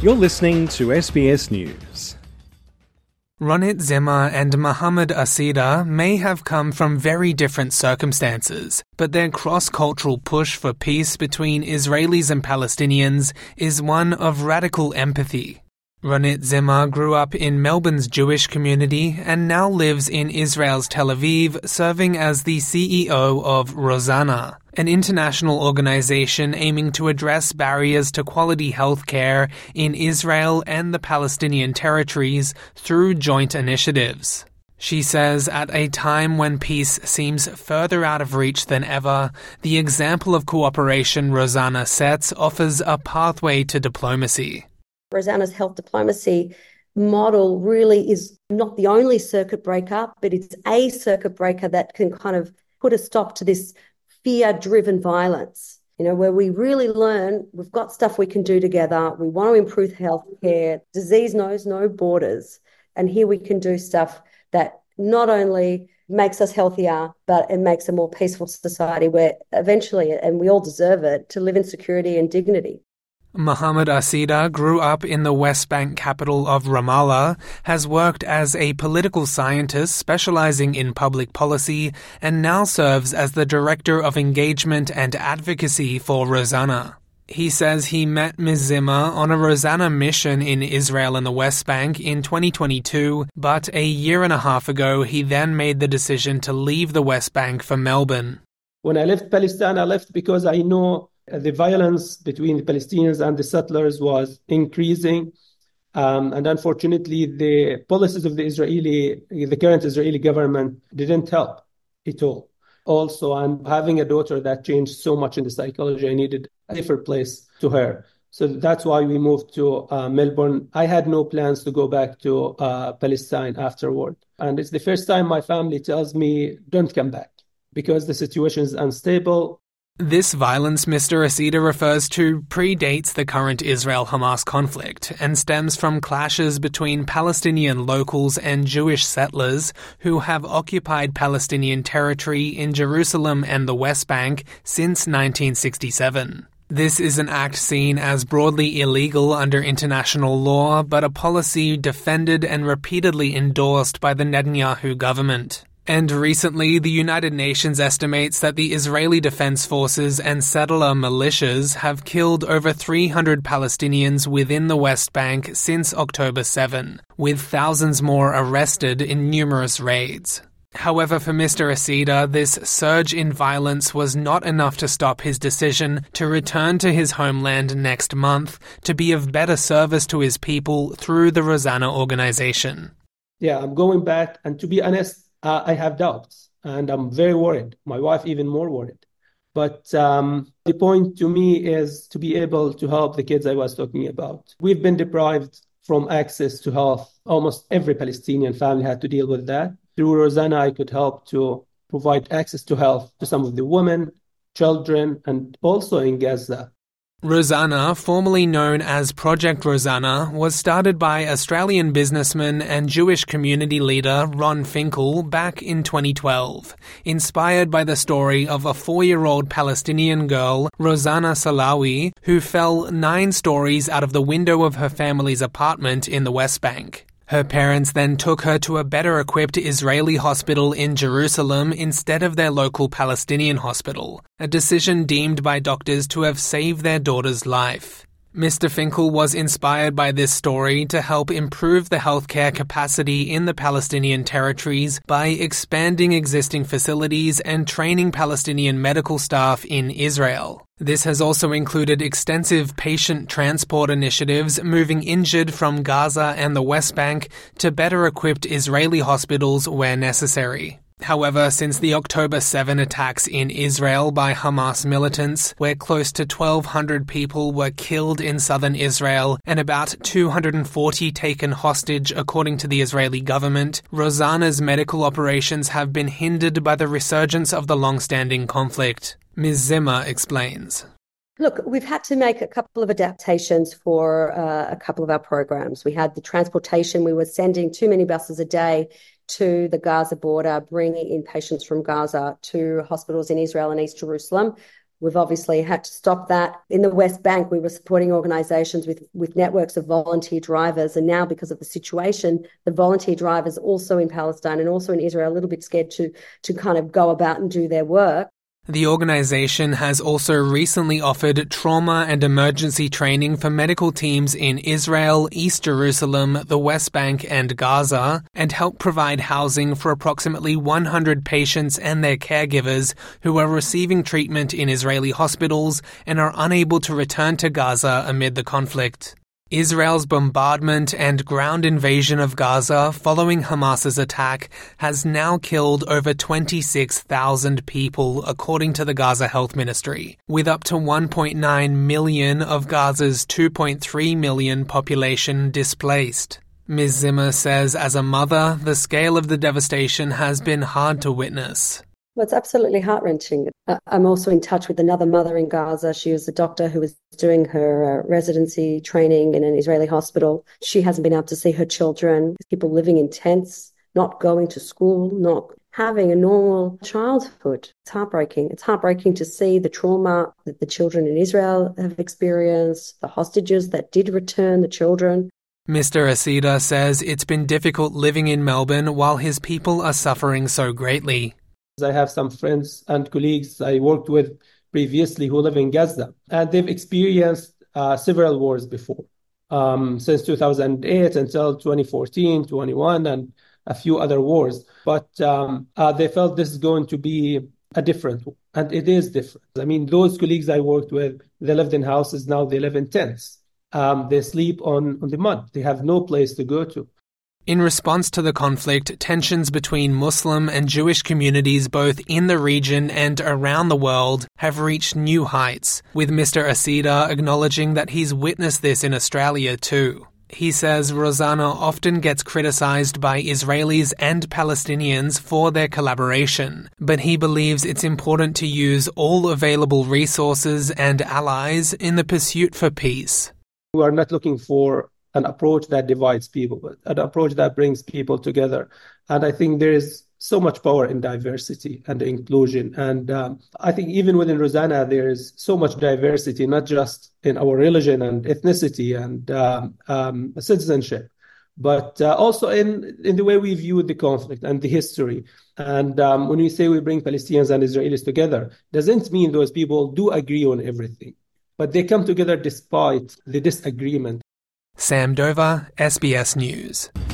You're listening to SBS News. Ronit Zimmer and Mohammad Asideh may have come from very different circumstances, but their cross-cultural push for peace between Israelis and Palestinians is one of radical empathy. Ronit Zimmer grew up in Melbourne's Jewish community and now lives in Israel's Tel Aviv, serving as the CEO of Rozana, an international organization aiming to address barriers to quality health care in Israel and the Palestinian territories through joint initiatives. She says at a time when peace seems further out of reach than ever, the example of cooperation Rozana sets offers a pathway to diplomacy. Rozana's health diplomacy model really is not the only circuit breaker, but it's a circuit breaker that can kind of put a stop to this fear driven violence. You know, where we really learn we've got stuff we can do together. We want to improve healthcare. Disease knows no borders. And here we can do stuff that not only makes us healthier, but it makes a more peaceful society where eventually, and we all deserve it, to live in security and dignity. Mohammad Asideh grew up in the West Bank capital of Ramallah, has worked as a political scientist specializing in public policy, and now serves as the Director of Engagement and Advocacy for Rozana. He says he met Ms. Zimmer on a Rozana mission in Israel and the West Bank in 2022, but a year and a half ago he then made the decision to leave the West Bank for Melbourne. When I left Palestine, I left because I know the violence between the Palestinians and the settlers was increasing. Um, and unfortunately, the policies of the Israeli, the current Israeli government didn't help at all. Also, I'm having a daughter that changed so much in the psychology. I needed a different place to her. So that's why we moved to uh, Melbourne. I had no plans to go back to uh, Palestine afterward. And it's the first time my family tells me, don't come back because the situation is unstable. This violence Mr. Asideh refers to predates the current Israel Hamas conflict and stems from clashes between Palestinian locals and Jewish settlers who have occupied Palestinian territory in Jerusalem and the West Bank since 1967. This is an act seen as broadly illegal under international law, but a policy defended and repeatedly endorsed by the Netanyahu government. And recently, the United Nations estimates that the Israeli Defense Forces and settler militias have killed over 300 Palestinians within the West Bank since October 7, with thousands more arrested in numerous raids. However, for Mr. Asideh, this surge in violence was not enough to stop his decision to return to his homeland next month to be of better service to his people through the Rozana organization. Yeah, I'm going back, and to be honest, uh, I have doubts and I'm very worried. My wife, even more worried. But um, the point to me is to be able to help the kids I was talking about. We've been deprived from access to health. Almost every Palestinian family had to deal with that. Through Rozana, I could help to provide access to health to some of the women, children, and also in Gaza. Rozana, formerly known as Project Rozana, was started by Australian businessman and Jewish community leader Ron Finkel back in 2012, inspired by the story of a four-year-old Palestinian girl, Rozana Salawi, who fell nine stories out of the window of her family's apartment in the West Bank. Her parents then took her to a better equipped Israeli hospital in Jerusalem instead of their local Palestinian hospital, a decision deemed by doctors to have saved their daughter's life. Mr. Finkel was inspired by this story to help improve the healthcare capacity in the Palestinian territories by expanding existing facilities and training Palestinian medical staff in Israel. This has also included extensive patient transport initiatives moving injured from Gaza and the West Bank to better equipped Israeli hospitals where necessary. However, since the October 7 attacks in Israel by Hamas militants, where close to 1,200 people were killed in southern Israel and about 240 taken hostage according to the Israeli government, Rozana's medical operations have been hindered by the resurgence of the long-standing conflict. Ms. Zimmer explains. Look, we've had to make a couple of adaptations for uh, a couple of our programs. We had the transportation, we were sending too many buses a day to the Gaza border, bringing in patients from Gaza to hospitals in Israel and East Jerusalem. We've obviously had to stop that. In the West Bank, we were supporting organisations with, with networks of volunteer drivers. And now, because of the situation, the volunteer drivers also in Palestine and also in Israel are a little bit scared to, to kind of go about and do their work. The organization has also recently offered trauma and emergency training for medical teams in Israel, East Jerusalem, the West Bank, and Gaza, and helped provide housing for approximately 100 patients and their caregivers who are receiving treatment in Israeli hospitals and are unable to return to Gaza amid the conflict. Israel's bombardment and ground invasion of Gaza following Hamas's attack has now killed over 26,000 people, according to the Gaza Health Ministry, with up to 1.9 million of Gaza's 2.3 million population displaced. Ms. Zimmer says as a mother, the scale of the devastation has been hard to witness. Well, it's absolutely heart wrenching. Uh, I'm also in touch with another mother in Gaza. She was a doctor who was doing her uh, residency training in an Israeli hospital. She hasn't been able to see her children. People living in tents, not going to school, not having a normal childhood. It's heartbreaking. It's heartbreaking to see the trauma that the children in Israel have experienced, the hostages that did return, the children. Mr. Asideh says it's been difficult living in Melbourne while his people are suffering so greatly. I have some friends and colleagues I worked with previously who live in Gaza, and they've experienced uh, several wars before, um, since 2008 until 2014, 21, and a few other wars. But um, uh, they felt this is going to be a different and it is different. I mean, those colleagues I worked with, they lived in houses, now they live in tents. Um, they sleep on, on the mud. They have no place to go to. In response to the conflict, tensions between Muslim and Jewish communities both in the region and around the world have reached new heights, with Mr. Asideh acknowledging that he's witnessed this in Australia too. He says Rozana often gets criticized by Israelis and Palestinians for their collaboration, but he believes it's important to use all available resources and allies in the pursuit for peace. We are not looking for an approach that divides people, but an approach that brings people together. And I think there is so much power in diversity and inclusion. And um, I think even within Rozana, there is so much diversity, not just in our religion and ethnicity and um, um, citizenship, but uh, also in, in the way we view the conflict and the history. And um, when we say we bring Palestinians and Israelis together, doesn't mean those people do agree on everything, but they come together despite the disagreement Sam Dover, SBS News.